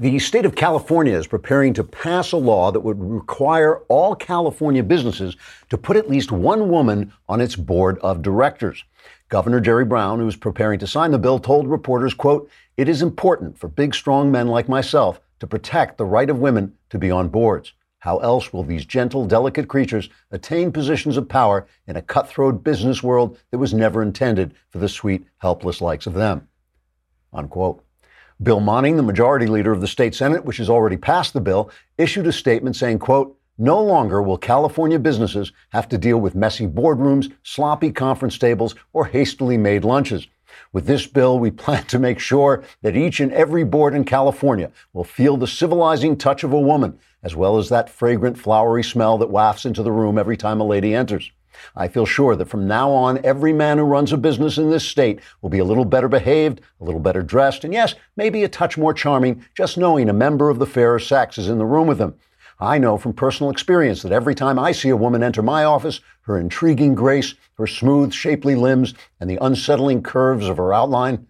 The state of California is preparing to pass a law that would require all California businesses to put at least one woman on its board of directors. Governor Jerry Brown, who is preparing to sign the bill, told reporters, quote, "It is important for big strong men like myself to protect the right of women to be on boards. How else will these gentle, delicate creatures attain positions of power in a cutthroat business world that was never intended for the sweet, helpless likes of them?" Unquote. Bill Monning, the majority leader of the state Senate, which has already passed the bill, issued a statement saying, quote, no longer will California businesses have to deal with messy boardrooms, sloppy conference tables, or hastily made lunches. With this bill, we plan to make sure that each and every board in California will feel the civilizing touch of a woman, as well as that fragrant, flowery smell that wafts into the room every time a lady enters. I feel sure that from now on, every man who runs a business in this state will be a little better behaved, a little better dressed, and yes, maybe a touch more charming, just knowing a member of the fairer sex is in the room with them. I know from personal experience that every time I see a woman enter my office, her intriguing grace, her smooth, shapely limbs, and the unsettling curves of her outline,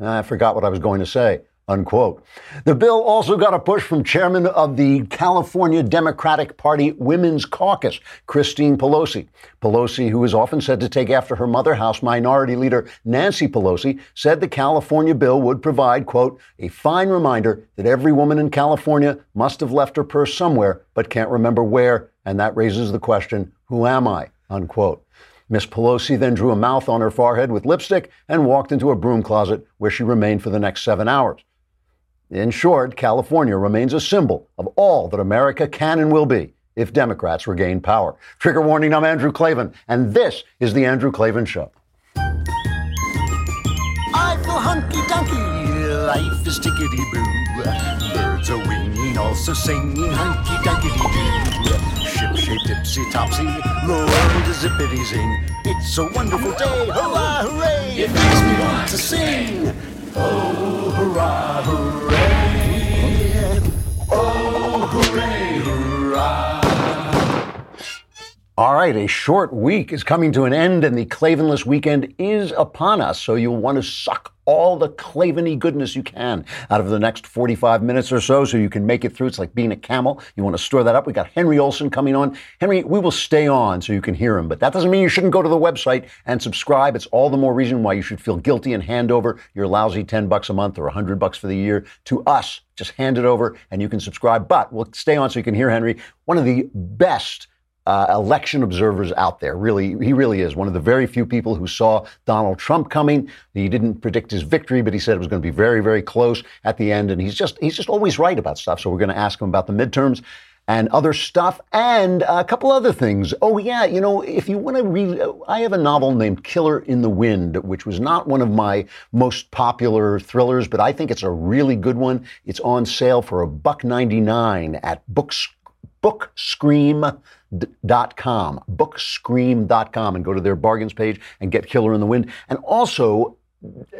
I forgot what I was going to say unquote. The bill also got a push from chairman of the California Democratic Party Women's Caucus, Christine Pelosi. Pelosi, who is often said to take after her mother, House Minority Leader Nancy Pelosi, said the California bill would provide, quote, a fine reminder that every woman in California must have left her purse somewhere but can't remember where, and that raises the question, who am I, unquote. Miss Pelosi then drew a mouth on her forehead with lipstick and walked into a broom closet where she remained for the next seven hours. In short, California remains a symbol of all that America can and will be if Democrats regain power. Trigger warning, I'm Andrew Klavan, and this is The Andrew Klavan Show. I feel hunky dunky, life is tickety boo. Birds are winging, also singing hunky dunky doo. Topsy, the world is zippity zing. It's a wonderful day, hurrah, hooray! It makes me want to sing. Oh, hurrah, hooray! Hurrah! All right, a short week is coming to an end, and the Klavanless weekend is upon us. So you'll want to suck all the Claveny goodness you can out of the next 45 minutes or so, so you can make it through. It's like being a camel. You want to store that up. We got Henry Olsen coming on. Henry, we will stay on so you can hear him, but that doesn't mean you shouldn't go to the website and subscribe. It's all the more reason why you should feel guilty and hand over your lousy 10 bucks a month or 100 bucks for the year to us. Just hand it over and you can subscribe. But we'll stay on so you can hear Henry, one of the best uh, election observers out there. Really, he really is one of the very few people who saw Donald Trump coming. He didn't predict his victory, but he said it was going to be very, very close at the end. And he's just he's just always right about stuff. So we're going to ask him about the midterms and other stuff and a couple other things. Oh yeah, you know, if you want to read, I have a novel named Killer in the Wind, which was not one of my most popular thrillers, but I think it's a really good one. It's on sale for a buck ninety nine at Books Bookscream bookscream.com, bookscream.com, and go to their bargains page and get Killer in the Wind. And also,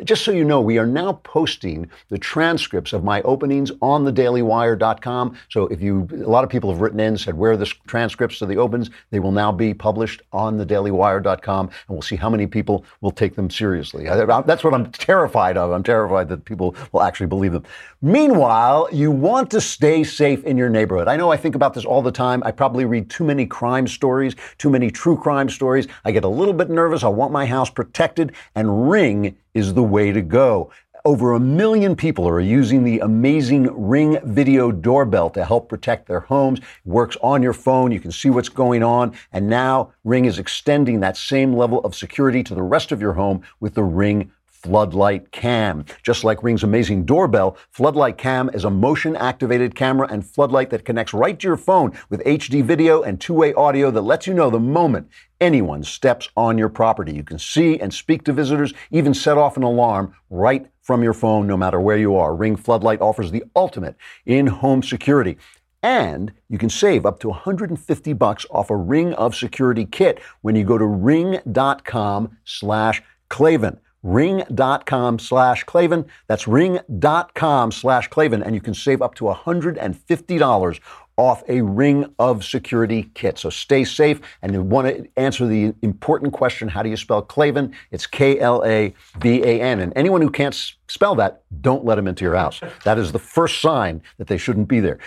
just so you know, we are now posting the transcripts of my openings on thedailywire.com. So if you, a lot of people have written in, and said, where are the transcripts of the opens? They will now be published on thedailywire.com, and we'll see how many people will take them seriously. That's what I'm terrified of. I'm terrified that people will actually believe them. Meanwhile, you want to stay safe in your neighborhood. I know I think about this all the time. I probably read too many crime stories, too many true crime stories. I get a little bit nervous. I want my house protected, and Ring is the way to go. Over a million people are using the amazing Ring video doorbell to help protect their homes. It works on your phone. You can see what's going on. And now Ring is extending that same level of security to the rest of your home with the Ring Floodlight Cam. Just like Ring's amazing doorbell, Floodlight Cam is a motion activated camera and floodlight that connects right to your phone with HD video and two way audio that lets you know the moment anyone steps on your property. You can see and speak to visitors, even set off an alarm right from your phone, no matter where you are. Ring Floodlight offers the ultimate in home security. And you can save up to 150 bucks off a Ring of Security kit when you go to ring.com slash Klavan ring.com slash Klavan. That's ring.com slash Klavan, and you can save up to $150 off a ring of security kit. So stay safe. And you want to answer the important question how do you spell Klavan? It's K L A V A N. And anyone who can't spell that, don't let them into your house. That is the first sign that they shouldn't be there.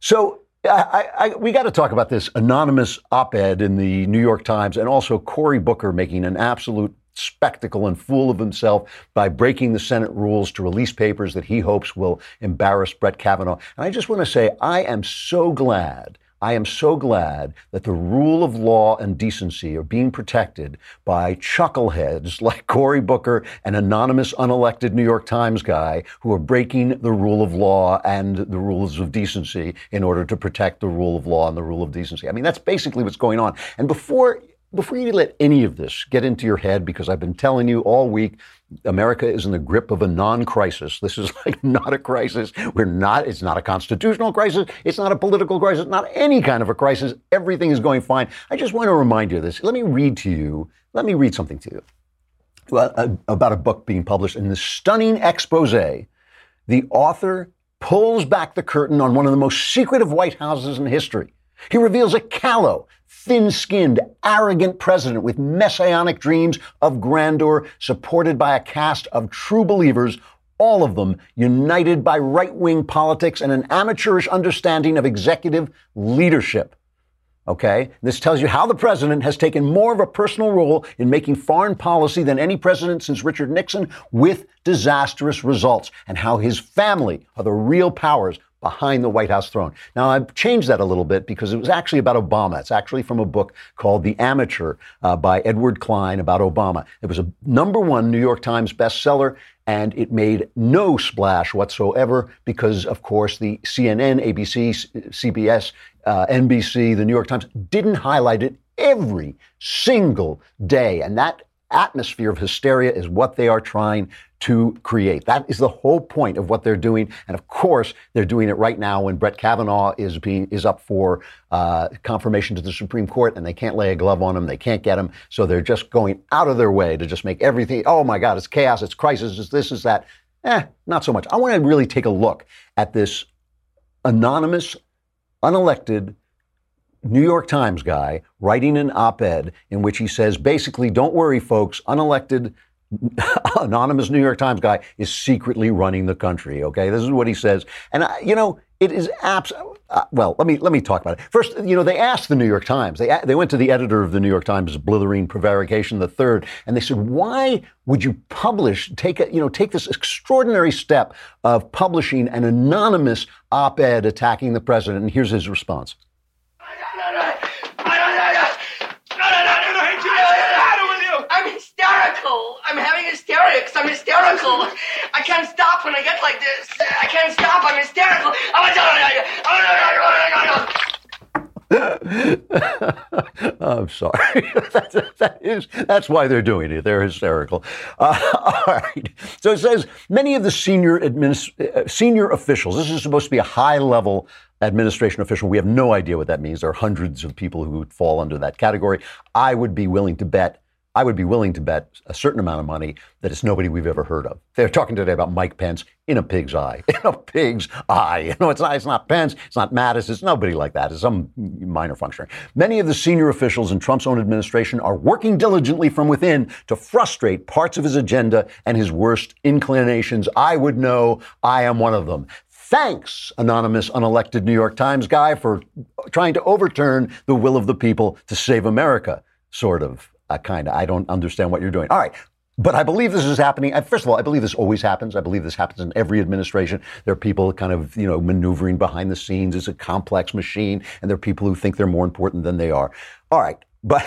So I, I, we got to talk about this anonymous op ed in the New York Times and also Cory Booker making an absolute spectacle and fool of himself by breaking the Senate rules to release papers that he hopes will embarrass Brett Kavanaugh. And I just want to say, I am so glad. I am so glad that the rule of law and decency are being protected by chuckleheads like Cory Booker, an anonymous, unelected New York Times guy, who are breaking the rule of law and the rules of decency in order to protect the rule of law and the rule of decency. I mean, that's basically what's going on. And before before you let any of this get into your head, because I've been telling you all week, America is in the grip of a non-crisis. This is like not a crisis. We're not, it's not a constitutional crisis. It's not a political crisis, not any kind of a crisis. Everything is going fine. I just want to remind you of this. Let me read to you, let me read something to you uh, about a book being published in this stunning expose. The author pulls back the curtain on one of the most secretive White Houses in history. He reveals a callow, thin skinned, arrogant president with messianic dreams of grandeur, supported by a cast of true believers, all of them united by right wing politics and an amateurish understanding of executive leadership. Okay? This tells you how the president has taken more of a personal role in making foreign policy than any president since Richard Nixon with disastrous results, and how his family are the real powers behind the White House throne. Now, I've changed that a little bit because it was actually about Obama. It's actually from a book called The Amateur uh, by Edward Klein about Obama. It was a number one New York Times bestseller, and it made no splash whatsoever because, of course, the CNN, ABC, CBS, uh, NBC, the New York Times didn't highlight it every single day. And that atmosphere of hysteria is what they are trying to create. That is the whole point of what they're doing. And of course, they're doing it right now when Brett Kavanaugh is being is up for uh, confirmation to the Supreme Court, and they can't lay a glove on him. They can't get him, so they're just going out of their way to just make everything. Oh my God, it's chaos, it's crisis, it's this, is that. Eh, not so much. I want to really take a look at this anonymous, unelected New York Times guy writing an op ed in which he says basically, don't worry, folks, unelected, anonymous New York Times guy is secretly running the country. Okay, this is what he says. And, I, you know, it is abs. Uh, well, let me let me talk about it first. You know, they asked the New York Times. They they went to the editor of the New York Times, blithering prevarication the third, and they said, "Why would you publish take a you know take this extraordinary step of publishing an anonymous op-ed attacking the president?" And here's his response. I'm having hysterics. I'm hysterical. I can't stop when I get like this. I can't stop. I'm hysterical. I'm sorry. that's, that is, that's why they're doing it. They're hysterical. Uh, all right. So it says many of the senior administ- uh, senior officials. This is supposed to be a high level administration official. We have no idea what that means. There are hundreds of people who would fall under that category. I would be willing to bet I would be willing to bet a certain amount of money that it's nobody we've ever heard of. They're talking today about Mike Pence in a pig's eye. In a pig's eye. You know, it's not, it's not Pence, it's not Mattis, it's nobody like that. It's some minor functionary. Many of the senior officials in Trump's own administration are working diligently from within to frustrate parts of his agenda and his worst inclinations. I would know I am one of them. Thanks, anonymous, unelected New York Times guy, for trying to overturn the will of the people to save America, sort of uh, kind of. I don't understand what you're doing. All right. But I believe this is happening. First of all, I believe this always happens. I believe this happens in every administration. There are people kind of, you know, maneuvering behind the scenes. It's a complex machine, and there are people who think they're more important than they are. All right. But,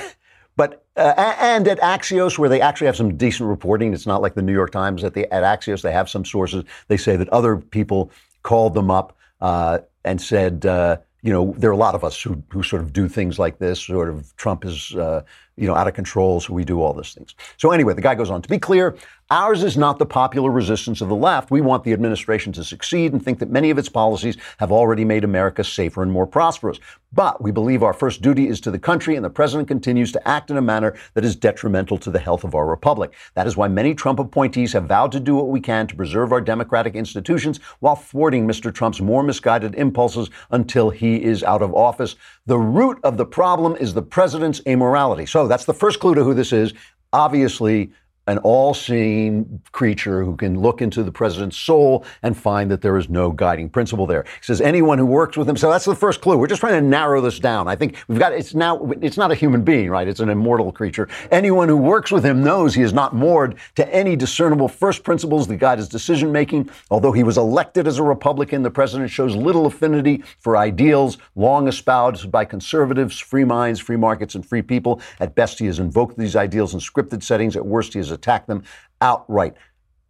but, uh, and at Axios, where they actually have some decent reporting, it's not like the New York Times. At, the, at Axios, they have some sources. They say that other people called them up uh, and said, uh, you know, there are a lot of us who, who sort of do things like this. Sort of Trump is uh, you know, out of control, so we do all these things. So anyway, the guy goes on to be clear. Ours is not the popular resistance of the left. We want the administration to succeed and think that many of its policies have already made America safer and more prosperous. But we believe our first duty is to the country, and the president continues to act in a manner that is detrimental to the health of our republic. That is why many Trump appointees have vowed to do what we can to preserve our democratic institutions while thwarting Mr. Trump's more misguided impulses until he is out of office. The root of the problem is the president's immorality. So that's the first clue to who this is. Obviously, an all seeing creature who can look into the president's soul and find that there is no guiding principle there. He says anyone who works with him. So that's the first clue. We're just trying to narrow this down. I think we've got it's now it's not a human being, right? It's an immortal creature. Anyone who works with him knows he is not moored to any discernible first principles that guide his decision making. Although he was elected as a Republican, the president shows little affinity for ideals long espoused by conservatives, free minds, free markets, and free people. At best, he has invoked these ideals in scripted settings. At worst, he has attack them outright.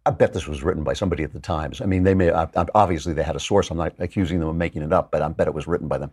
I bet this was written by somebody at the Times. I mean, they may obviously they had a source. I'm not accusing them of making it up, but I bet it was written by them.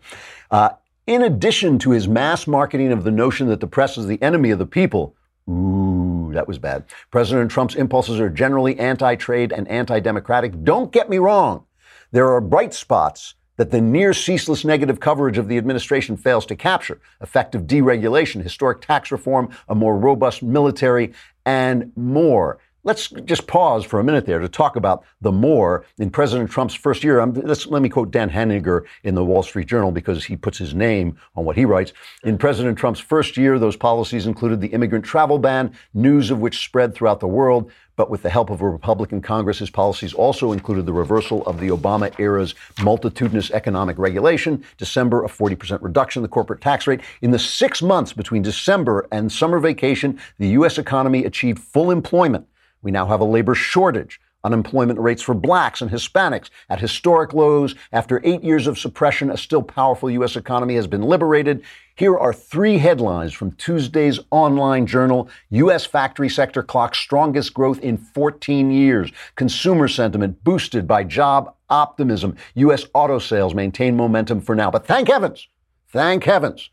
Uh, in addition to his mass marketing of the notion that the press is the enemy of the people, ooh, that was bad. President Trump's impulses are generally anti-trade and anti-democratic. Don't get me wrong. There are bright spots that the near ceaseless negative coverage of the administration fails to capture effective deregulation, historic tax reform, a more robust military, and more. Let's just pause for a minute there to talk about the more in President Trump's first year. Um, let me quote Dan Henninger in the Wall Street Journal because he puts his name on what he writes. In President Trump's first year, those policies included the immigrant travel ban, news of which spread throughout the world. But with the help of a Republican Congress, his policies also included the reversal of the Obama era's multitudinous economic regulation, December, a 40% reduction in the corporate tax rate. In the six months between December and summer vacation, the U.S. economy achieved full employment. We now have a labor shortage. Unemployment rates for blacks and Hispanics at historic lows. After eight years of suppression, a still powerful U.S. economy has been liberated. Here are three headlines from Tuesday's online journal. U.S. factory sector clocks strongest growth in 14 years. Consumer sentiment boosted by job optimism. U.S. auto sales maintain momentum for now. But thank heavens, thank heavens,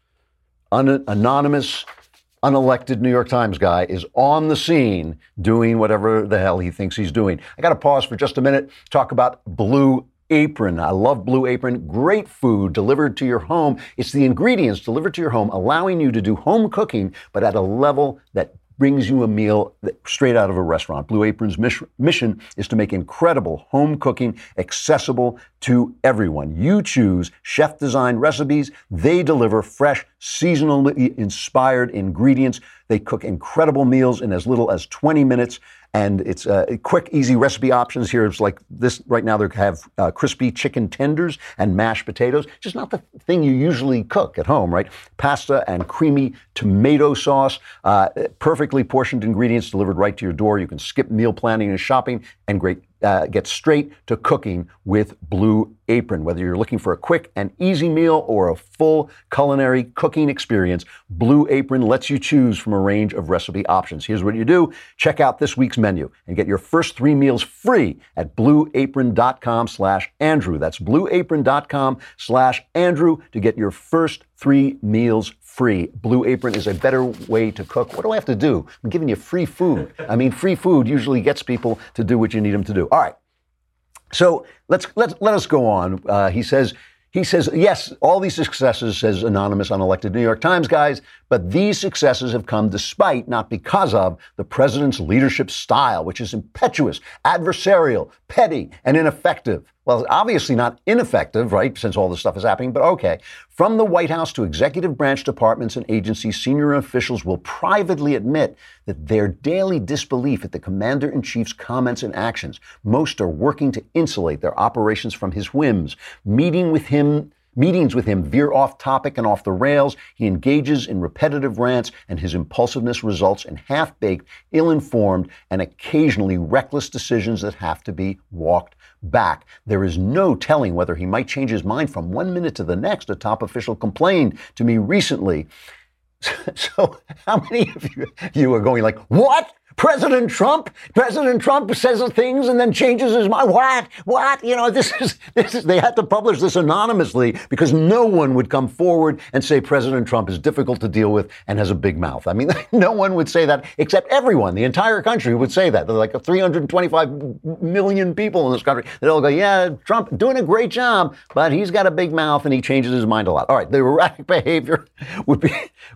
an anonymous unelected New York Times guy is on the scene doing whatever the hell he thinks he's doing. I got to pause for just a minute, talk about Blue Apron. I love Blue Apron. Great food delivered to your home. It's the ingredients delivered to your home, allowing you to do home cooking, but at a level that brings you a meal straight out of a restaurant. Blue Apron's mission is to make incredible home cooking accessible to everyone. You choose chef designed recipes. They deliver fresh, seasonally inspired ingredients. They cook incredible meals in as little as 20 minutes. And it's uh, quick, easy recipe options here. It's like this right now. They have uh, crispy chicken tenders and mashed potatoes. Just not the thing you usually cook at home, right? Pasta and creamy tomato sauce. Uh, perfectly portioned ingredients delivered right to your door. You can skip meal planning and shopping and great uh, get straight to cooking with Blue Apron. Whether you're looking for a quick and easy meal or a full culinary cooking experience, Blue Apron lets you choose from a range of recipe options. Here's what you do. Check out this week's menu and get your first three meals free at blueapron.com slash Andrew. That's blueapron.com slash Andrew to get your first three meals. Blue Apron is a better way to cook. What do I have to do? I'm giving you free food. I mean, free food usually gets people to do what you need them to do. All right. So let's let's let us go on. Uh, he says he says yes, all these successes, says anonymous unelected New York Times guys, but these successes have come despite, not because of, the president's leadership style, which is impetuous, adversarial, petty, and ineffective. Well, obviously not ineffective, right, since all this stuff is happening, but okay. From the White House to executive branch departments and agencies, senior officials will privately admit that their daily disbelief at the commander in chief's comments and actions. Most are working to insulate their operations from his whims. Meeting with him Meetings with him veer off topic and off the rails. He engages in repetitive rants, and his impulsiveness results in half baked, ill informed, and occasionally reckless decisions that have to be walked back. There is no telling whether he might change his mind from one minute to the next, a top official complained to me recently. So, how many of you, you are going like, what? President Trump, President Trump says things and then changes his mind. What? What? You know, this is this is they had to publish this anonymously because no one would come forward and say President Trump is difficult to deal with and has a big mouth. I mean, no one would say that except everyone. The entire country would say that. They're like 325 million people in this country. They all go, "Yeah, Trump doing a great job, but he's got a big mouth and he changes his mind a lot." All right, the erratic behavior would be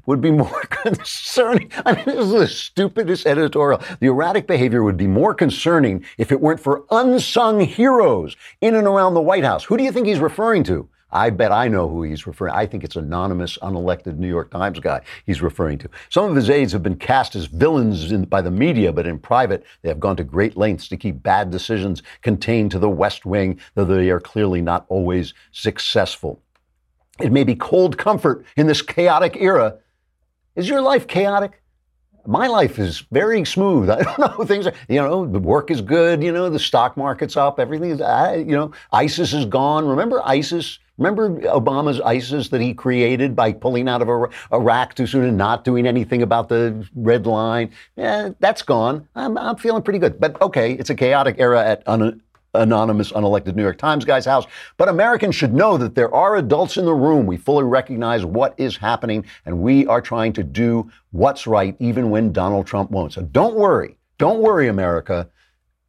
would be more concerning. I mean, this is the stupidest editorial. The erratic behavior would be more concerning if it weren't for unsung heroes in and around the White House. Who do you think he's referring to? I bet I know who he's referring. I think it's anonymous, unelected New York Times guy he's referring to. Some of his aides have been cast as villains in, by the media, but in private, they have gone to great lengths to keep bad decisions contained to the West Wing, though they are clearly not always successful. It may be cold comfort in this chaotic era. Is your life chaotic? My life is very smooth. I don't know things. Are, you know, the work is good. You know, the stock market's up. Everything is. You know, ISIS is gone. Remember ISIS? Remember Obama's ISIS that he created by pulling out of Iraq too soon and not doing anything about the red line? Yeah, that's gone. I'm, I'm feeling pretty good. But okay, it's a chaotic era at un, anonymous, unelected New York Times guy's house. But Americans should know that there are adults in the room. We fully recognize what is happening, and we are trying to do what's right, even when Donald Trump won't. So don't worry. Don't worry, America.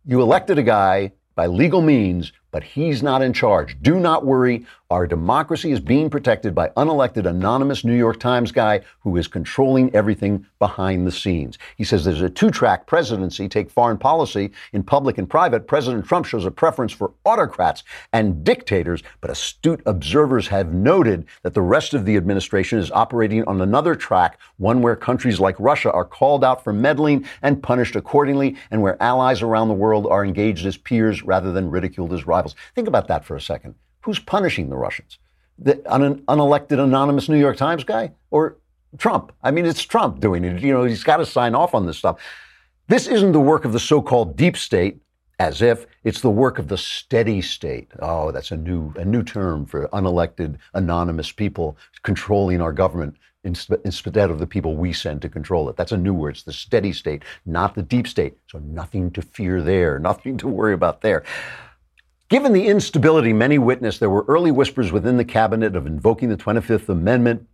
You elected a guy by legal means, but he's not in charge. Do not worry. Our democracy is being protected by unelected, anonymous New York Times guy who is controlling everything behind the scenes. He says there's a two track presidency, take foreign policy in public and private. President Trump shows a preference for autocrats and dictators, but astute observers have noted that the rest of the administration is operating on another track, one where countries like Russia are called out for meddling and punished accordingly, and where allies around the world are engaged as peers rather than ridiculed as rivals. Think about that for a second. Who's punishing the Russians? The un- unelected anonymous New York Times guy or Trump? I mean, it's Trump doing it. You know, he's got to sign off on this stuff. This isn't the work of the so-called deep state, as if it's the work of the steady state. Oh, that's a new a new term for unelected anonymous people controlling our government instead of the people we send to control it. That's a new word. It's the steady state, not the deep state. So nothing to fear there, nothing to worry about there. Given the instability many witnessed, there were early whispers within the cabinet of invoking the 25th Amendment.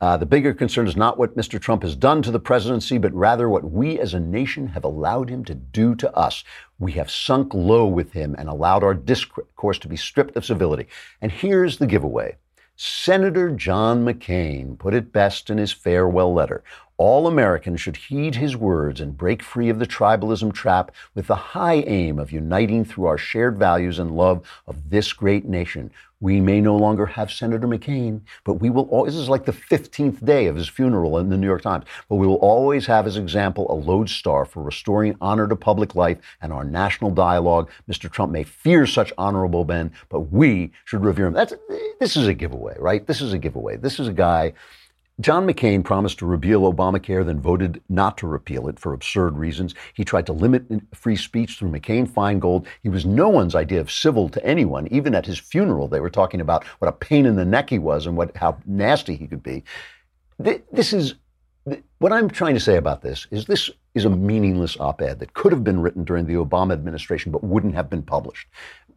Uh, the bigger concern is not what Mr. Trump has done to the presidency, but rather what we as a nation have allowed him to do to us. We have sunk low with him and allowed our discourse to be stripped of civility. And here's the giveaway. Senator John McCain put it best in his farewell letter. All Americans should heed his words and break free of the tribalism trap with the high aim of uniting through our shared values and love of this great nation. We may no longer have Senator McCain, but we will always, this is like the 15th day of his funeral in the New York Times, but we will always have as example a lodestar for restoring honor to public life and our national dialogue. Mr. Trump may fear such honorable men, but we should revere him. That's, this is a giveaway, right? This is a giveaway. This is a guy John McCain promised to repeal Obamacare, then voted not to repeal it for absurd reasons. He tried to limit free speech through McCain Feingold. He was no one's idea of civil to anyone. Even at his funeral, they were talking about what a pain in the neck he was and what how nasty he could be. This is what I'm trying to say about this is this is a meaningless op-ed that could have been written during the Obama administration but wouldn't have been published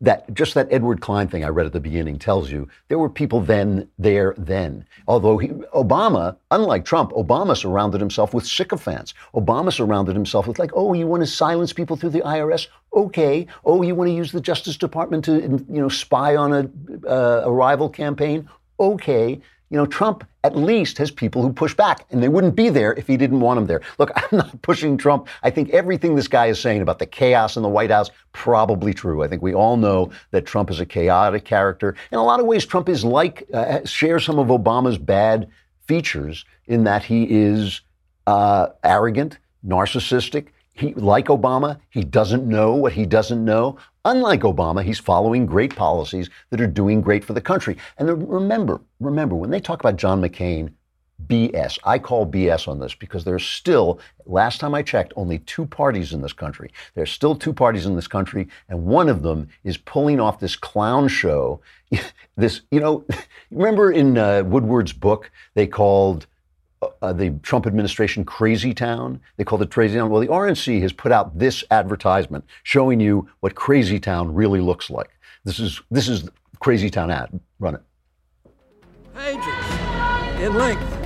that just that Edward Klein thing I read at the beginning tells you there were people then there then. Although he, Obama, unlike Trump, Obama surrounded himself with sycophants. Obama surrounded himself with like, oh, you want to silence people through the IRS? Okay. Oh, you want to use the Justice Department to you know spy on a, uh, a rival campaign? Okay. You know, Trump at least has people who push back, and they wouldn't be there if he didn't want them there. Look, I'm not pushing Trump. I think everything this guy is saying about the chaos in the White House probably true. I think we all know that Trump is a chaotic character. In a lot of ways, Trump is like uh, shares some of Obama's bad features in that he is uh, arrogant, narcissistic. He, like Obama, he doesn't know what he doesn't know. Unlike Obama, he's following great policies that are doing great for the country. And remember, remember, when they talk about John McCain, BS. I call BS on this because there's still, last time I checked, only two parties in this country. There's still two parties in this country, and one of them is pulling off this clown show. this, you know, remember in uh, Woodward's book, they called uh, the Trump administration crazy town. They called it crazy town. Well, the RNC has put out this advertisement showing you what crazy town really looks like. This is this is crazy town ad. Run it. Pages in length.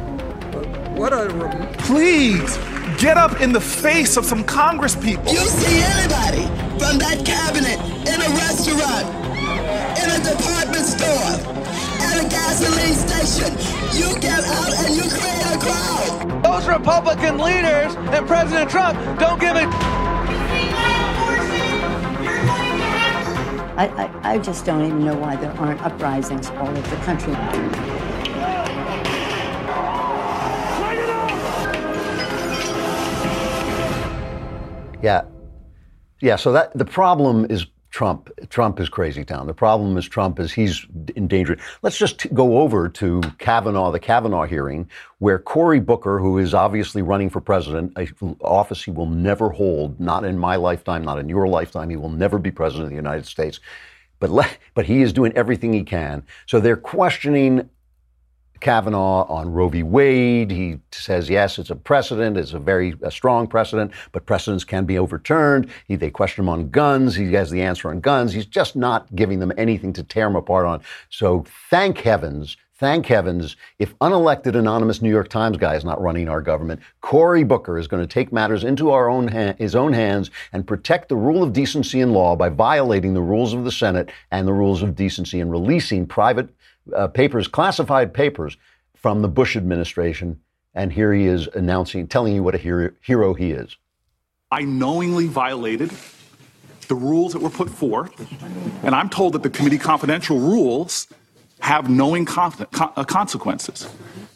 What a rem- Please get up in the face of some Congress people. You see anybody from that cabinet in a restaurant, in a department store, at a gasoline station, you get out and you create a crowd. Those Republican leaders and President Trump don't give a I, I, I just don't even know why there aren't uprisings all over the country. Yeah. Yeah. So that the problem is Trump. Trump is crazy town. The problem is Trump is he's in danger. Let's just t- go over to Kavanaugh, the Kavanaugh hearing, where Cory Booker, who is obviously running for president, an office he will never hold, not in my lifetime, not in your lifetime, he will never be president of the United States. But le- but he is doing everything he can. So they're questioning Kavanaugh on Roe v. Wade. He says, yes, it's a precedent. It's a very a strong precedent, but precedents can be overturned. He, they question him on guns. He has the answer on guns. He's just not giving them anything to tear him apart on. So thank heavens. Thank heavens, if unelected anonymous New York Times guy is not running our government, Cory Booker is going to take matters into our own ha- his own hands and protect the rule of decency and law by violating the rules of the Senate and the rules of decency and releasing private uh, papers, classified papers from the Bush administration. And here he is announcing, telling you what a hero, hero he is. I knowingly violated the rules that were put forth, and I'm told that the committee confidential rules have knowing con- uh, consequences.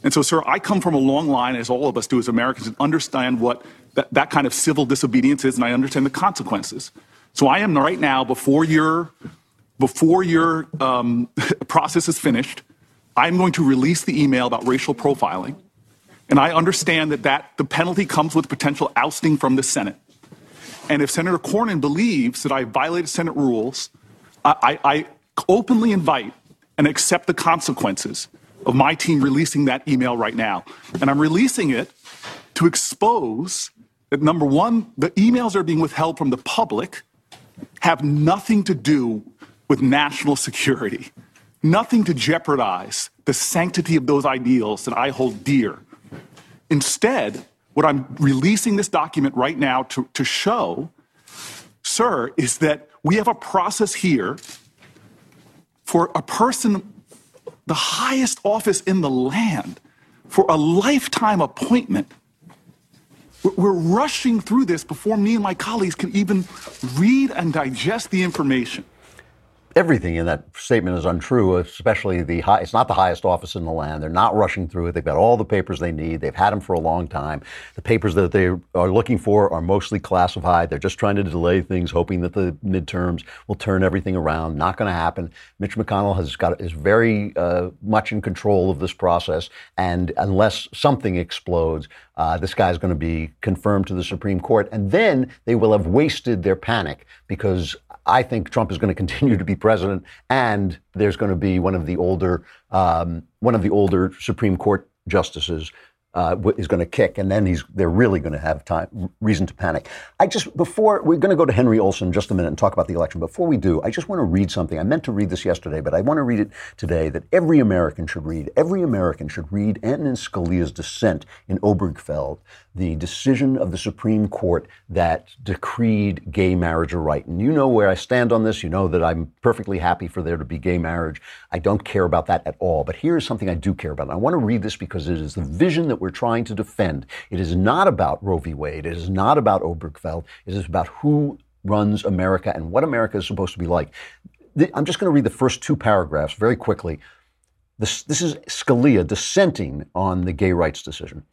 And so, sir, I come from a long line, as all of us do as Americans, and understand what that kind of civil disobedience is, and I understand the consequences. So I am right now before your before your um, process is finished. I'm going to release the email about racial profiling, and I understand that that the penalty comes with potential ousting from the Senate. And if Senator Cornyn believes that I violated Senate rules, I, I, I openly invite and accept the consequences of my team releasing that email right now. And I'm releasing it to expose that number one, the emails that are being withheld from the public have nothing to do with national security, nothing to jeopardize the sanctity of those ideals that I hold dear. Instead, what I'm releasing this document right now to, to show, sir, is that we have a process here for a person, the highest office in the land, for a lifetime appointment. We're- We're rushing through this before me and my colleagues can even read and digest the information. Everything in that statement is untrue, especially the high. It's not the highest office in the land. They're not rushing through it. They've got all the papers they need. They've had them for a long time. The papers that they are looking for are mostly classified. They're just trying to delay things, hoping that the midterms will turn everything around. Not going to happen. Mitch McConnell has got is very uh, much in control of this process, and unless something explodes, uh, this is going to be confirmed to the Supreme Court, and then they will have wasted their panic because I think Trump is going to continue to be president, and there's going to be one of the older um, one of the older Supreme Court justices uh, is going to kick, and then he's they're really going to have time reason to panic. I just before we're going to go to Henry Olsen just a minute and talk about the election. Before we do, I just want to read something. I meant to read this yesterday, but I want to read it today. That every American should read. Every American should read Antonin Scalia's dissent in Obergefell, the decision of the Supreme Court that decreed gay marriage a right. And you know where I stand on this. You know that I'm perfectly happy for there to be gay marriage. I don't care about that at all. But here's something I do care about. And I want to read this because it is the vision that we're trying to defend. It is not about Roe v. Wade. It is not about Obergefell. It is about who runs America and what America is supposed to be like. I'm just going to read the first two paragraphs very quickly. This, this is Scalia dissenting on the gay rights decision.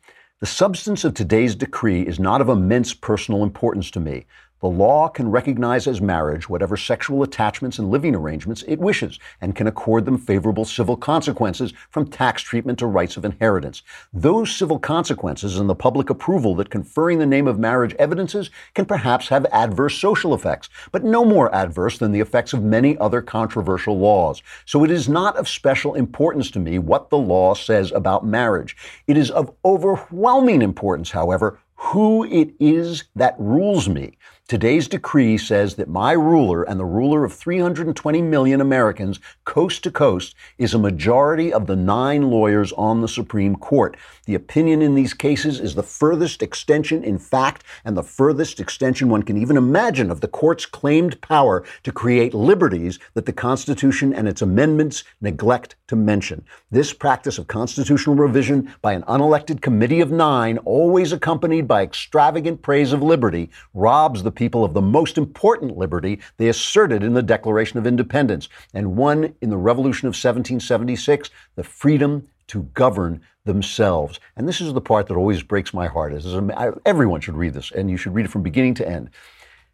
The substance of today's decree is not of immense personal importance to me, The law can recognize as marriage whatever sexual attachments and living arrangements it wishes and can accord them favorable civil consequences from tax treatment to rights of inheritance. Those civil consequences and the public approval that conferring the name of marriage evidences can perhaps have adverse social effects, but no more adverse than the effects of many other controversial laws. So it is not of special importance to me what the law says about marriage. It is of overwhelming importance, however, who it is that rules me. Today's decree says that my ruler and the ruler of 320 million Americans, coast to coast, is a majority of the nine lawyers on the Supreme Court. The opinion in these cases is the furthest extension in fact and the furthest extension one can even imagine of the court's claimed power to create liberties that the Constitution and its amendments neglect to mention. This practice of constitutional revision by an unelected committee of nine, always accompanied by extravagant praise of liberty, robs the people of the most important liberty they asserted in the Declaration of Independence and won in the Revolution of 1776, the freedom to govern themselves. And this is the part that always breaks my heart. Is um, everyone should read this, and you should read it from beginning to end.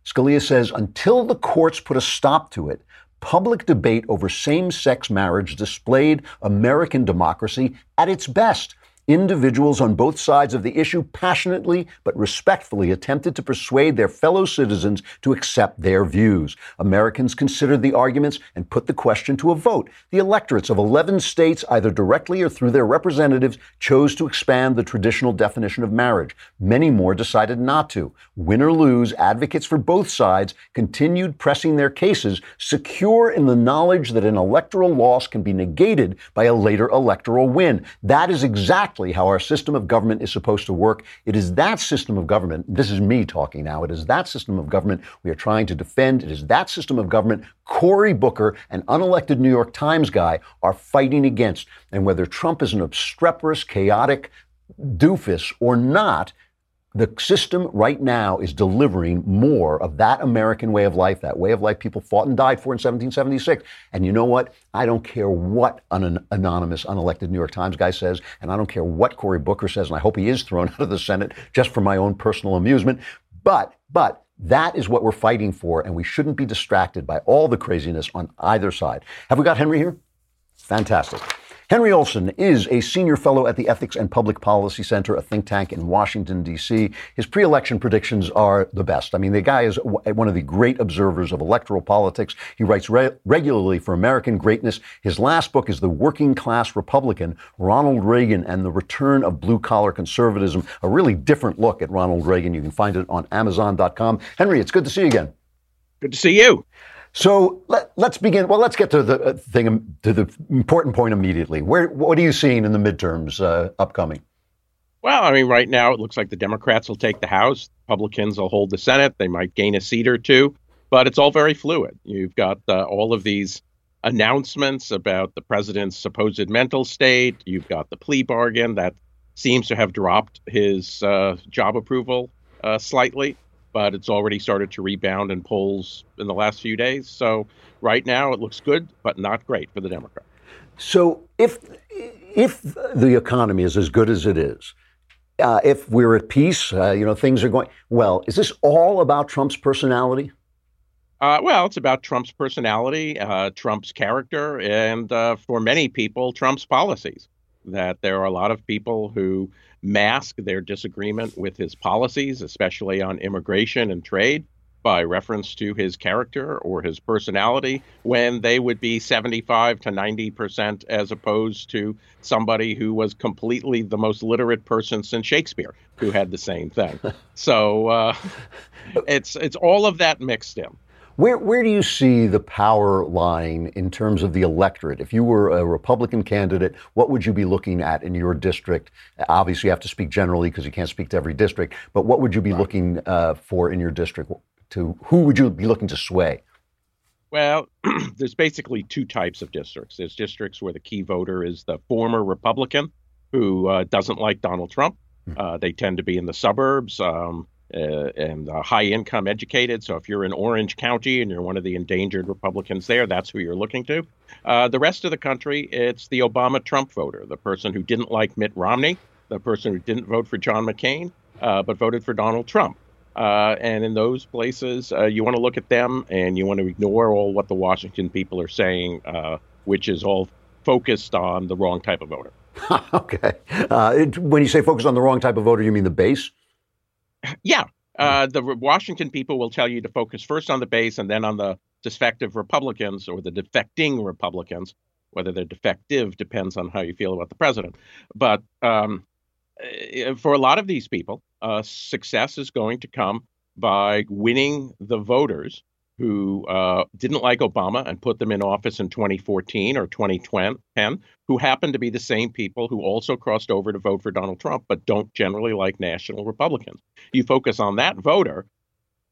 Scalia says, until the courts put a stop to it, public debate over same sex marriage displayed American democracy at its best. Individuals on both sides of the issue passionately but respectfully attempted to persuade their fellow citizens to accept their views. Americans considered the arguments and put the question to a vote. The electorates of 11 states, either directly or through their representatives, chose to expand the traditional definition of marriage. Many more decided not to. Win or lose, advocates for both sides continued pressing their cases, secure in the knowledge that an electoral loss can be negated by a later electoral win. That is exactly exactly how our system of government is supposed to work. It is that system of government, this is me talking now, it is that system of government we are trying to defend. It is that system of government Cory Booker, an unelected New York Times guy, are fighting against. And whether Trump is an obstreperous, chaotic doofus or not, the system right now is delivering more of that American way of life, that way of life people fought and died for in 1776. And you know what? I don't care what an anonymous, unelected New York Times guy says, and I don't care what Cory Booker says, and I hope he is thrown out of the Senate just for my own personal amusement. But, but, that is what we're fighting for, and we shouldn't be distracted by all the craziness on either side. Have we got Henry here? Fantastic. Henry Olsen is a senior fellow at the Ethics and Public Policy Center, a think tank in Washington, D.C. His pre election predictions are the best. I mean, the guy is one of the great observers of electoral politics. He writes re- regularly for American Greatness. His last book is The Working Class Republican Ronald Reagan and the Return of Blue Collar Conservatism, a really different look at Ronald Reagan. You can find it on Amazon.com. Henry, it's good to see you again. Good to see you. So let, us begin. Well, let's get to the uh, thing, to the important point immediately. Where, what are you seeing in the midterms uh, upcoming? Well, I mean, right now it looks like the Democrats will take the House, Republicans will hold the Senate. They might gain a seat or two, but it's all very fluid. You've got uh, all of these announcements about the president's supposed mental state. You've got the plea bargain that seems to have dropped his uh, job approval uh, slightly but it's already started to rebound in polls in the last few days. So right now it looks good, but not great for the Democrats. So if if the economy is as good as it is, uh, if we're at peace, uh, you know things are going well. Is this all about Trump's personality? Uh, well, it's about Trump's personality, uh, Trump's character, and uh, for many people, Trump's policies. That there are a lot of people who mask their disagreement with his policies, especially on immigration and trade, by reference to his character or his personality, when they would be 75 to 90 percent, as opposed to somebody who was completely the most literate person since Shakespeare, who had the same thing. so uh, it's it's all of that mixed in. Where, where do you see the power lying in terms of the electorate? If you were a Republican candidate, what would you be looking at in your district? Obviously, you have to speak generally because you can't speak to every district, but what would you be looking uh, for in your district? To who would you be looking to sway? Well, there's basically two types of districts. There's districts where the key voter is the former Republican who uh, doesn't like Donald Trump. Hmm. Uh, they tend to be in the suburbs. Um, uh, and uh, high income educated. So if you're in Orange County and you're one of the endangered Republicans there, that's who you're looking to. Uh, the rest of the country, it's the Obama Trump voter, the person who didn't like Mitt Romney, the person who didn't vote for John McCain, uh, but voted for Donald Trump. Uh, and in those places, you want to look at them and you want to ignore all what the Washington people are saying, which is all focused on the wrong type of voter. okay. It, when you say focus on the wrong type of voter, you mean the base? Yeah. Uh, the Washington people will tell you to focus first on the base and then on the defective Republicans or the defecting Republicans. Whether they're defective depends on how you feel about the president. But um, eh, for a lot of these people, uh, success is going to come by winning the voters who uh, didn't like Obama and put them in office in 2014 or 2010, who happen to be the same people who also crossed over to vote for Donald Trump, but don't generally like national Republicans. You focus on that voter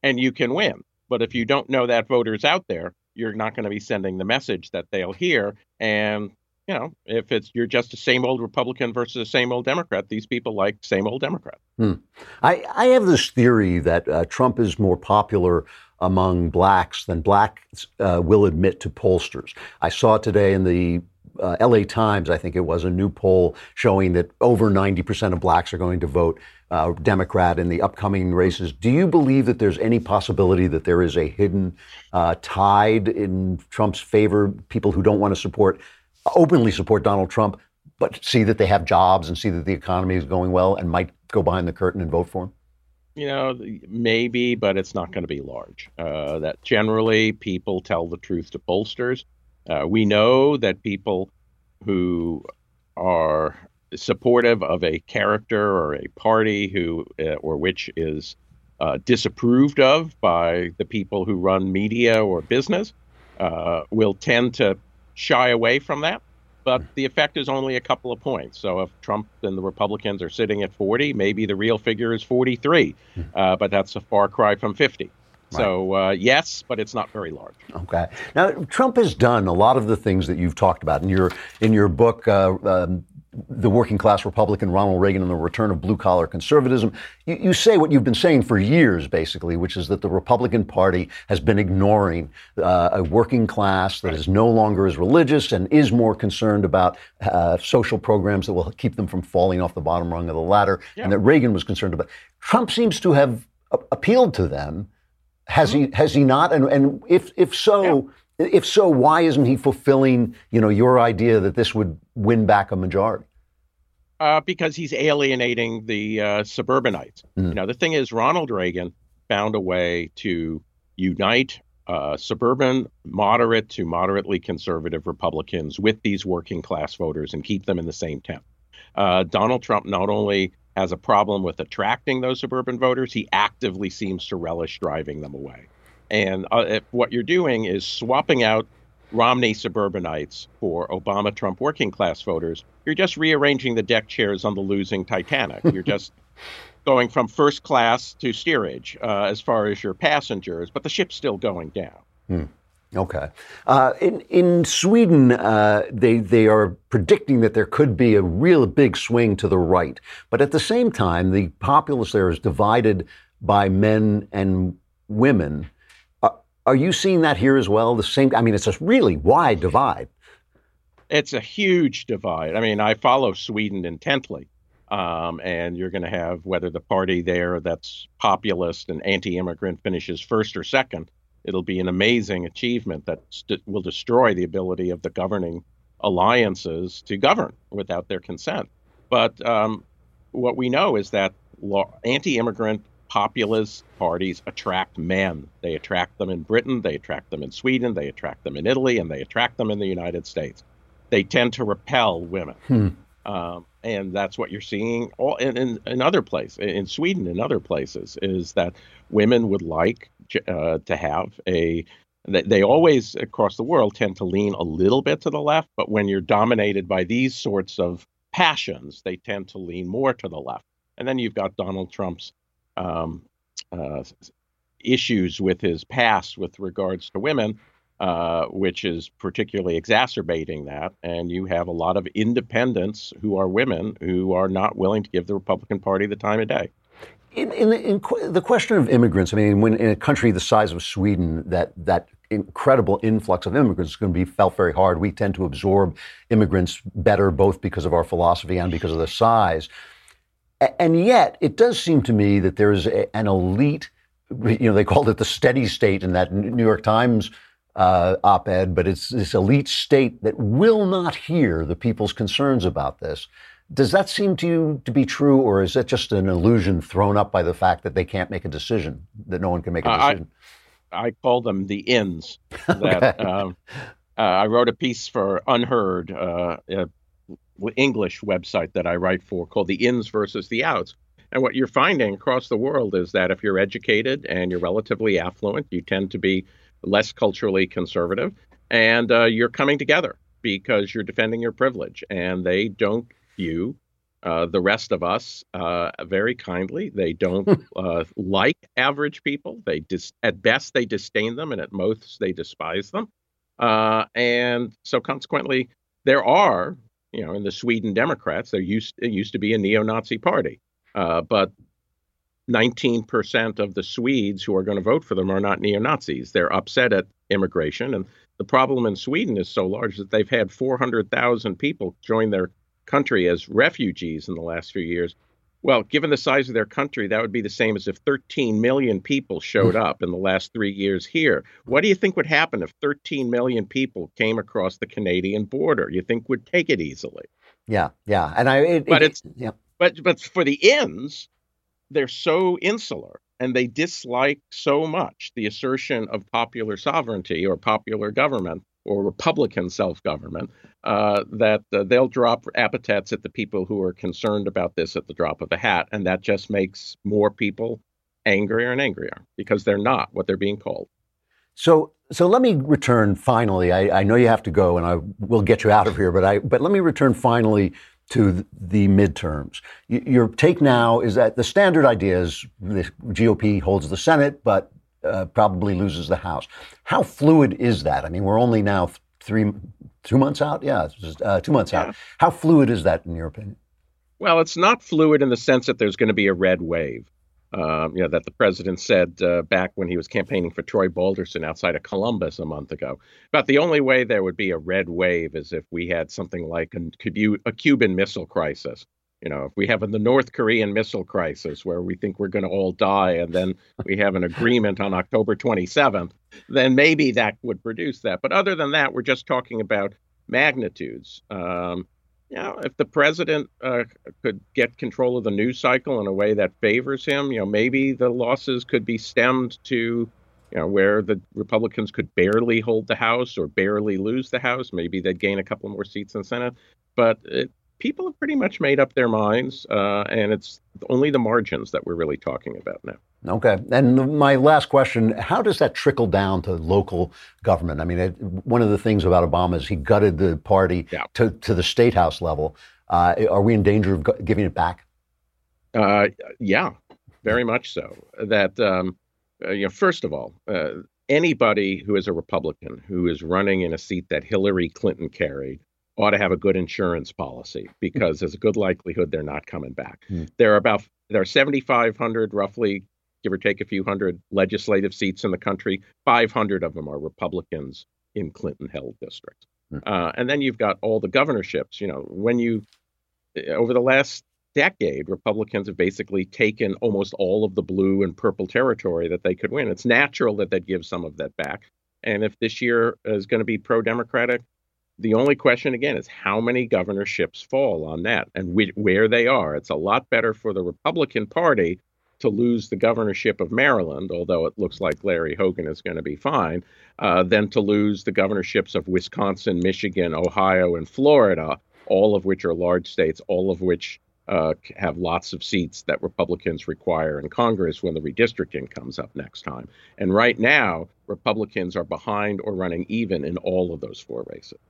and you can win. But if you don't know that voter's out there, you're not going to be sending the message that they'll hear. And you know, if it's you're just the same old Republican versus the same old Democrat, these people like same old Democrat. Hmm. I, I have this theory that uh, Trump is more popular among blacks than blacks uh, will admit to pollsters. I saw today in the uh, LA Times, I think it was, a new poll showing that over 90% of blacks are going to vote uh, Democrat in the upcoming races. Do you believe that there's any possibility that there is a hidden uh, tide in Trump's favor? People who don't want to support, openly support Donald Trump, but see that they have jobs and see that the economy is going well and might go behind the curtain and vote for him? You know, maybe, but it's not going to be large. Uh, that generally people tell the truth to pollsters. Uh, we know that people who are supportive of a character or a party who uh, or which is uh, disapproved of by the people who run media or business uh, will tend to shy away from that but the effect is only a couple of points. So if Trump and the Republicans are sitting at 40, maybe the real figure is 43, hmm. uh, but that's a far cry from 50. Right. So uh, yes, but it's not very large. Okay. Now Trump has done a lot of the things that you've talked about in your in your book. Uh, um, the working class Republican Ronald Reagan and the return of blue collar conservatism. You, you, say what you've been saying for years, basically, which is that the Republican Party has been ignoring uh, a working class that is no longer as religious and is more concerned about uh, social programs that will keep them from falling off the bottom rung of the ladder, yeah. and that Reagan was concerned about. Trump seems to have a- appealed to them. Has mm-hmm. he? Has he not? And, and if if so. Yeah if so, why isn't he fulfilling, you know, your idea that this would win back a majority? Uh, because he's alienating the uh, suburbanites. Mm. You know, the thing is, Ronald Reagan found a way to unite uh, suburban, moderate to moderately conservative Republicans with these working class voters and keep them in the same tent. Uh, Donald Trump not only has a problem with attracting those suburban voters, he actively seems to relish driving them away. And uh, what you're doing is swapping out Romney suburbanites for Obama Trump working class voters. You're just rearranging the deck chairs on the losing Titanic. You're just going from first class to steerage uh, as far as your passengers, but the ship's still going down. Hmm. Okay. Uh, in in Sweden, uh, they they are predicting that there could be a real big swing to the right, but at the same time, the populace there is divided by men and women. Are you seeing that here as well? The same. I mean, it's a really wide divide. It's a huge divide. I mean, I follow Sweden intently, um, and you're going to have whether the party there that's populist and anti-immigrant finishes first or second. It'll be an amazing achievement that st- will destroy the ability of the governing alliances to govern without their consent. But um, what we know is that law- anti-immigrant populist parties attract men. They attract them in Britain, they attract them in Sweden, they attract them in Italy, and they attract them in the United States. They tend to repel women. Hmm. Um, and that's what you're seeing all in, in, in, other places, in Sweden and other places, is that women would like uh, to have a. They always across the world tend to lean a little bit to the left, but when you're dominated by these sorts of passions, they tend to lean more to the left. And then you've got Donald Trump's um, uh, issues with his past with regards to women, uh, which is particularly exacerbating that. And you have a lot of independents who are women who are not willing to give the Republican Party the time of day. In, in, in, the question of immigrants, I mean, when in a country the size of Sweden, that that incredible influx of immigrants is going to be felt very hard. We tend to absorb immigrants better, both because of our philosophy and because of the size. And yet, it does seem to me that there is a, an elite you know, they called it the steady state in that New York Times uh, op ed, but it's this elite state that will not hear the people's concerns about this. Does that seem to you to be true, or is that just an illusion thrown up by the fact that they can't make a decision, that no one can make a Uh, decision? I call them the ins. That um, uh, I wrote a piece for UnHerd, uh, w- English website that I write for, called "The Ins versus the Outs." And what you're finding across the world is that if you're educated and you're relatively affluent, you tend to be less culturally conservative, and uh, you're coming together because you're defending your privilege, and they don't view. Uh, the rest of us uh, very kindly. They don't uh, like average people. They dis- at best they disdain them, and at most they despise them. Uh, and so consequently, there are, you know, in the Sweden Democrats, there used it used to be a neo-Nazi party, uh, but 19% of the Swedes who are going to vote for them are not neo-Nazis. They're upset at immigration, and the problem in Sweden is so large that they've had 400,000 people join their country as refugees in the last few years. Well, given the size of their country, that would be the same as if 13 million people showed up in the last three years here. What do you think would happen if 13 million people came across the Canadian border? You think would take it easily? Yeah, yeah, and I. It, But it- it's- yeah. But but for the ins, they're so insular and they dislike so much the assertion of popular sovereignty or popular government or Republican self-government uh, that uh, they'll drop epithets at the people who are concerned about this at the drop of a hat, and that just makes more people angrier and angrier because they're not what they're being called. So, so let me return finally. I, I know you have to go, and I will get you out of here. But I, but let me return finally to the midterms. Your take now is that the standard idea is the GOP holds the Senate, but uh, probably loses the House. How fluid is that? I mean, we're only now th- three, two months out. Yeah, just, uh, two months Yeah. out. How fluid is that in your opinion? Well, it's not fluid in the sense that there's going to be a red wave. Um, you know, that the president said uh, back when he was campaigning for Troy Balderson outside of Columbus a month ago. But the only way there would be a red wave is if we had something like a, a Cuban Missile Crisis. You know, if we have the North Korean missile crisis where we think we're going to all die and then we have an agreement on October 27th, then maybe that would produce that. But other than that, we're just talking about magnitudes. Um, you know, if the president uh, could get control of the news cycle in a way that favors him, you know, maybe the losses could be stemmed to, you know, where the Republicans could barely hold the House or barely lose the House. Maybe they'd gain a couple more seats in the Senate. But it, people have pretty much made up their minds, uh, and it's only the margins that we're really talking about now. Okay. And my last question How does that trickle down to local government? I mean, it, one of the things about Obama is he gutted the party Yeah. to, to the state house level. Uh, are we in danger of giving it back? Uh, yeah, very much so. That um, uh, you know, first of all, uh, anybody who is a Republican who is running in a seat that Hillary Clinton carried ought to have a good insurance policy because there's a good likelihood they're not coming back. Hmm. There are about there are 7,500 roughly, give or take a few hundred legislative seats in the country. 500 of them are Republicans in Clinton-held districts, Hmm. uh, and then you've got all the governorships. You know, when you over the last decade, Republicans have basically taken almost all of the blue and purple territory that they could win. It's natural that they'd give some of that back. And if this year is going to be pro Democratic, the only question again is how many governorships fall on that and whi where they are. It's a lot better for the Republican Party to lose the governorship of Maryland, although it looks like Larry Hogan is going to be fine, uh, than to lose the governorships of Wisconsin, Michigan, Ohio, and Florida, all of which are large states, all of which uh, have lots of seats that Republicans require in Congress when the redistricting comes up next time. And right now, Republicans are behind or running even in all of those four races.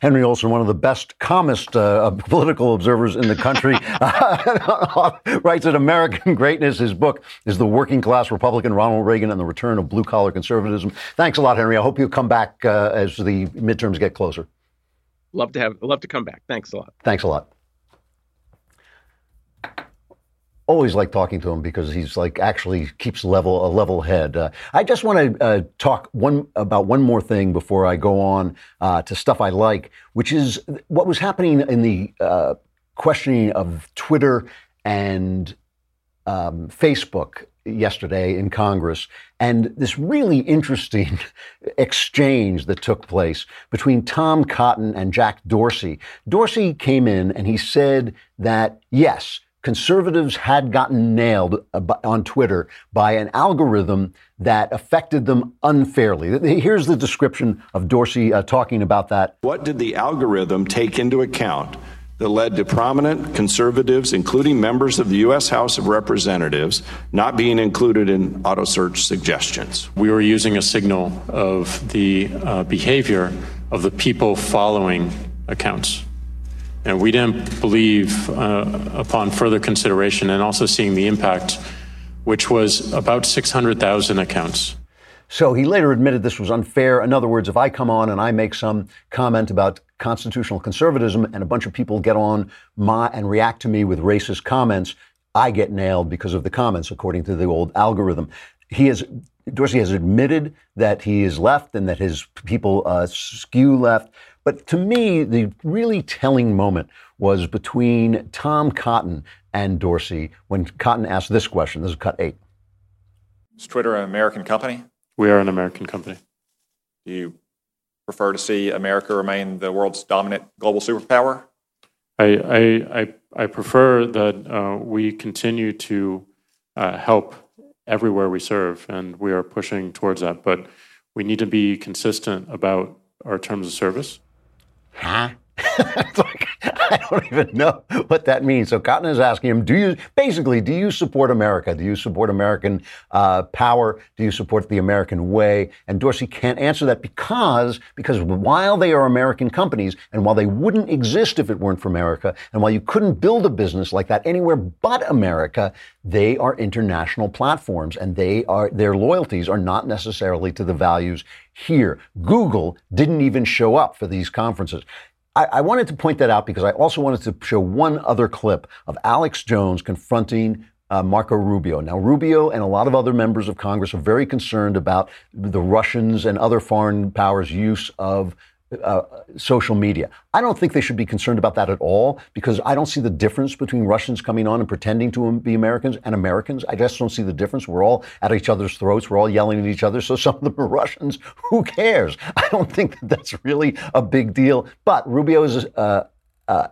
Henry Olsen, one of the best, calmest uh, political observers in the country, writes that American Greatness. His book is The Working Class Republican Ronald Reagan and the Return of Blue Collar Conservatism. Thanks a lot, Henry. I hope you come back uh, as the midterms get closer. Love to have, love to come back. Thanks a lot. Thanks a lot. Always like talking to him because he's like actually keeps level a level head. Uh, I just want to uh, talk one about one more thing before I go on uh, to stuff I like, which is what was happening in the uh, questioning of Twitter and um, Facebook yesterday in Congress, and this really interesting exchange that took place between Tom Cotton and Jack Dorsey. Dorsey came in and he said that, yes, conservatives had gotten nailed uh, on Twitter by an algorithm that affected them unfairly. Here's the description of Dorsey uh, talking about that. What did the algorithm take into account that led to prominent conservatives, including members of the U.S. House of Representatives, not being included in auto search suggestions? We were using a signal of the uh, behavior of the people following accounts. And we didn't believe, uh, upon further consideration and also seeing the impact, which was about 600,000 accounts. So he later admitted this was unfair. In other words, if I come on and I make some comment about constitutional conservatism and a bunch of people get on my and react to me with racist comments, I get nailed because of the comments, according to the old algorithm. He has Dorsey has admitted that he is left and that his people uh, skew left. But to me, the really telling moment was between Tom Cotton and Dorsey when Cotton asked this question. This is cut eight. Is Twitter an American company? We are an American company. Do you prefer to see America remain the world's dominant global superpower? I, I, I, I prefer that uh, we continue to uh, help everywhere we serve, and we are pushing towards that. But we need to be consistent about our terms of service huh? it's like, I don't even know what that means. So Cotton is asking him, do you, basically, do you support America? Do you support American uh, power? Do you support the American way? And Dorsey can't answer that because, because while they are American companies and while they wouldn't exist if it weren't for America, and while you couldn't build a business like that anywhere but America, they are international platforms and they are, their loyalties are not necessarily to the values here. Google didn't even show up for these conferences. I, I, wanted to point that out because I also wanted to show one other clip of Alex Jones confronting uh, Marco Rubio. Now, Rubio and a lot of other members of Congress are very concerned about the Russians and other foreign powers' use of uh, social media. I don't think they should be concerned about that at all because I don't see the difference between Russians coming on and pretending to be Americans and Americans. I just don't see the difference. We're all at each other's throats. We're all yelling at each other. So some of them are Russians. Who cares? I don't think that that's really a big deal. But Rubio is uh, uh,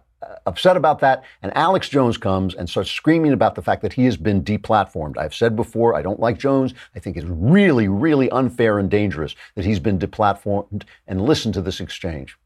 upset about that. And Alex Jones comes and starts screaming about the fact that he has been deplatformed. I've said before, I don't like Jones. I think it's really, really unfair and dangerous that he's been deplatformed. And listen to this exchange.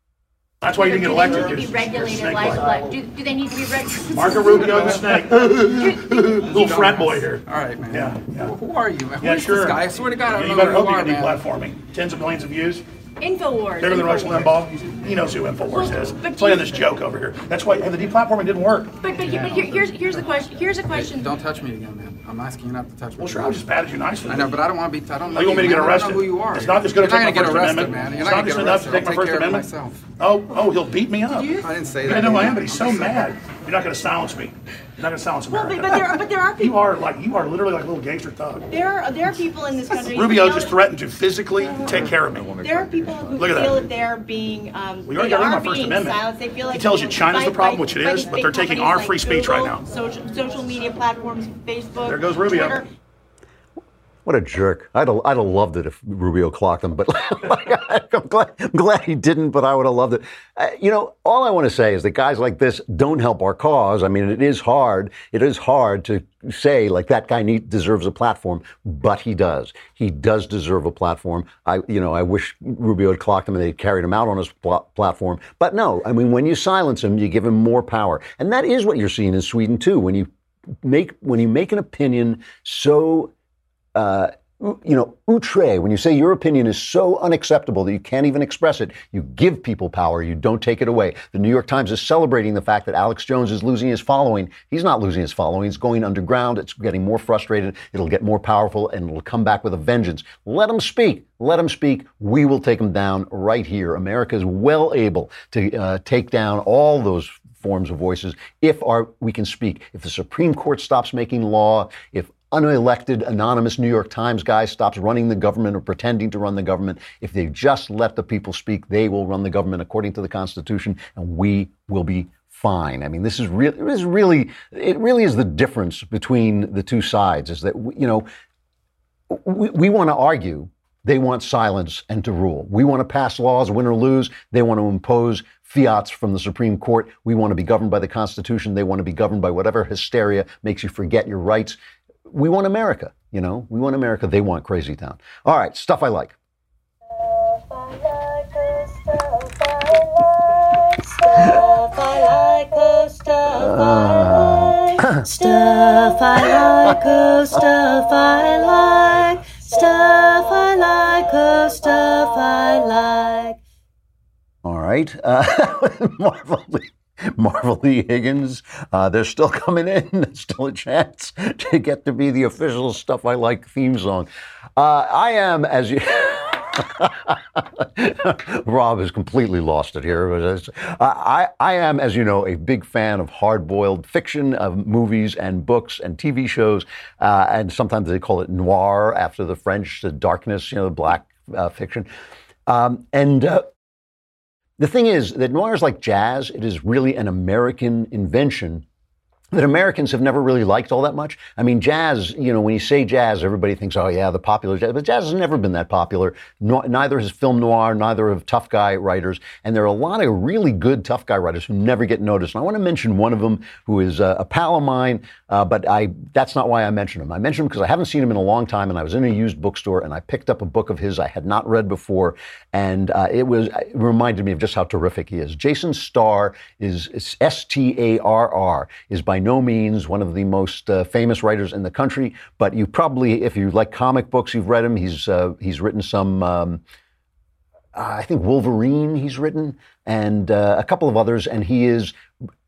That's why you didn't get elected. Do they need to be regulated like, like do, do they need to be regulated? Marco Rubio the snake. Little frat boy here. All right, man. Yeah, yeah. Who are you. Who Yeah, is sure. this guy? I swear to God, I Yeah, don't you know better who hope you you are, get man. deplatforming. Tens of millions of views. Infowars. Bigger than Rush Infowars. Limbaugh. He knows who Infowars is. but Playing you- this joke over here. That's why and the deplatforming didn't work. But, but, but here, here's here's the question. Here's a question. Don't touch me again, man. I'm asking you not to touch me. Well, sure, I just patted you nicely. I know, but I don't want to be. I don't know. Oh, you want me to get man. I arrested? don't know who you are. It's not just going You're to not take my gonna First get arrested, Amendment. man. You're It's not not gonna just enough to take my First take care of it Amendment. myself. Oh, oh, he'll beat me up. I didn't say that. Yeah, that. no, I am, but he's so mad. You're not going to silence me. You're not going to silence Well, but, but there are but there are You are like you are literally like a little gangster thug. There are there are people in this country. Rubio just feel- threatened to physically take care of me. There are people who Look at feel that. that they're being um, We already they got rid are my First being Amendment. silenced. They feel like He tells you know, China's the problem, by- which it by is, these but they're taking companies our like free speech right now. Social social media platforms, Facebook. There goes Rubio. Twitter. What a jerk. I'd have, I'd have loved it if Rubio clocked him, but I'm, glad, I'm glad he didn't, but I would have loved it. Uh, you know, all I want to say is that guys like this don't help our cause. I mean, it is hard. It is hard to say, like, that guy need, deserves a platform, but he does. He does deserve a platform. I, you know, I wish Rubio had clocked him and they'd carried him out on his pl- platform. But no, I mean, when you silence him, you give him more power. And that is what you're seeing in Sweden, too. When you make, when you make an opinion so uh, you know, outre, when you say your opinion is so unacceptable that you can't even express it, you give people power, you don't take it away. The New York Times is celebrating the fact that Alex Jones is losing his following. He's not losing his following, he's going underground, it's getting more frustrated, it'll get more powerful, and it'll come back with a vengeance. Let him speak. Let him speak. We will take him down right here. America is well able to uh, take down all those forms of voices if our we can speak. If the Supreme Court stops making law, if unelected anonymous New York Times guy stops running the government or pretending to run the government, if they just let the people speak, they will run the government according to the Constitution, and we will be fine. I mean, this is really, this is really, it really is the difference between the two sides. Is that you know, we, we want to argue. They want silence and to rule. We want to pass laws, win or lose. They want to impose fiats from the Supreme Court. We want to be governed by the Constitution. They want to be governed by whatever hysteria makes you forget your rights. We want America, you know. We want America. They want Crazy Town. All right, stuff I like. Stuff I like, oh, stuff I like. Stuff I like, oh, stuff I like. Stuff I like, oh, stuff I like. All right. Uh, Marvel, Lee, Marvel Lee Higgins, uh, they're still coming in. There's still a chance to get to be the official Stuff I Like theme song. Uh, I am, as you. Rob has completely lost it here. But I, I am, as you know, a big fan of hard-boiled fiction, of movies and books and TV shows, uh, and sometimes they call it noir after the French, the darkness, you know, the black uh, fiction. Um, and uh, the thing is that noir is like jazz. It is really an American invention that Americans have never really liked all that much. I mean, jazz, you know, when you say jazz, everybody thinks, oh, yeah, the popular jazz. But jazz has never been that popular. No, neither has film noir, neither have tough guy writers. And there are a lot of really good tough guy writers who never get noticed. And I want to mention one of them who is uh, a pal of mine, uh, but I that's not why I mention him. I mention him because I haven't seen him in a long time. And I was in a used bookstore and I picked up a book of his I had not read before. And uh, it was it reminded me of just how terrific he is. Jason Starr is, is S T A R R, is by no means one of the most uh, famous writers in the country, but you probably, if you like comic books, you've read him. He's uh, he's written some. Um, I think Wolverine he's written, and uh, a couple of others, and he is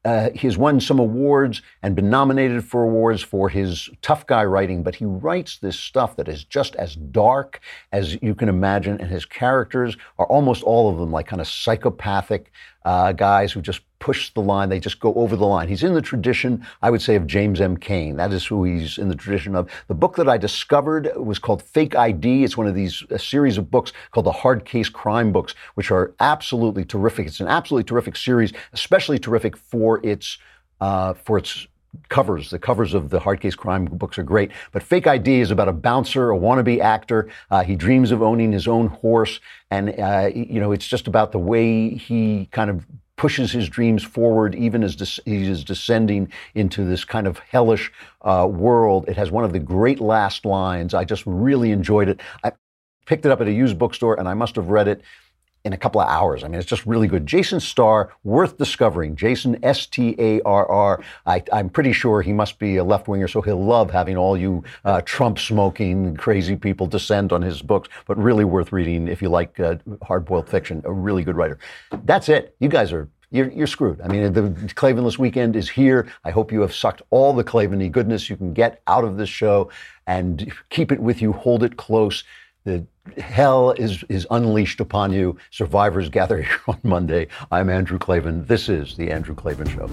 uh, he has won some awards and been nominated for awards for his tough guy writing, but he writes this stuff that is just as dark as you can imagine, and his characters are almost all of them like kind of psychopathic uh, guys who just push the line. They just go over the line. He's in the tradition, I would say, of James M. Cain. That is who he's in the tradition of. The book that I discovered was called Fake ID. It's one of these series of books called the Hard Case Crime books, which are absolutely terrific. It's an absolutely terrific series, especially terrific for its uh, for its covers. The covers of the hard case crime books are great. But Fake ID is about a bouncer, a wannabe actor. Uh, he dreams of owning his own horse, and uh, you know it's just about the way he kind of pushes his dreams forward, even as he is descending into this kind of hellish uh, world. It has one of the great last lines. I just really enjoyed it. I picked it up at a used bookstore, and I must have read it in a couple of hours. I mean, it's just really good. Jason Starr, worth discovering. Jason S T A R R. I'm pretty sure he must be a left winger, so he'll love having all you uh, Trump smoking crazy people descend on his books. But really worth reading if you like uh, hard boiled fiction. A really good writer. That's it. You guys are. You're, you're screwed. I mean, the Klavanless weekend is here. I hope you have sucked all the Klavany goodness you can get out of this show and keep it with you. Hold it close. The hell is, is unleashed upon you. Survivors gather here on Monday. I'm Andrew Klavan. This is The Andrew Klavan Show.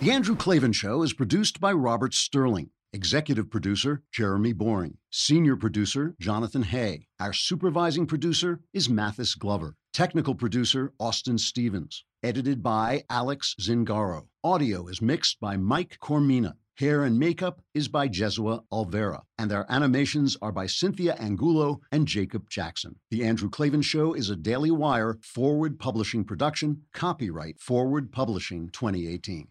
The Andrew Klavan Show is produced by Robert Sterling. Executive producer, Jeremy Boring. Senior producer, Jonathan Hay. Our supervising producer is Mathis Glover. Technical producer, Austin Stevens. Edited by Alex Zingaro. Audio is mixed by Mike Coromina. Hair and makeup is by Jesua Alvera. And their animations are by Cynthia Angulo and Jacob Jackson. The Andrew Klavan Show is a Daily Wire forward publishing production. Copyright Forward Publishing 2018.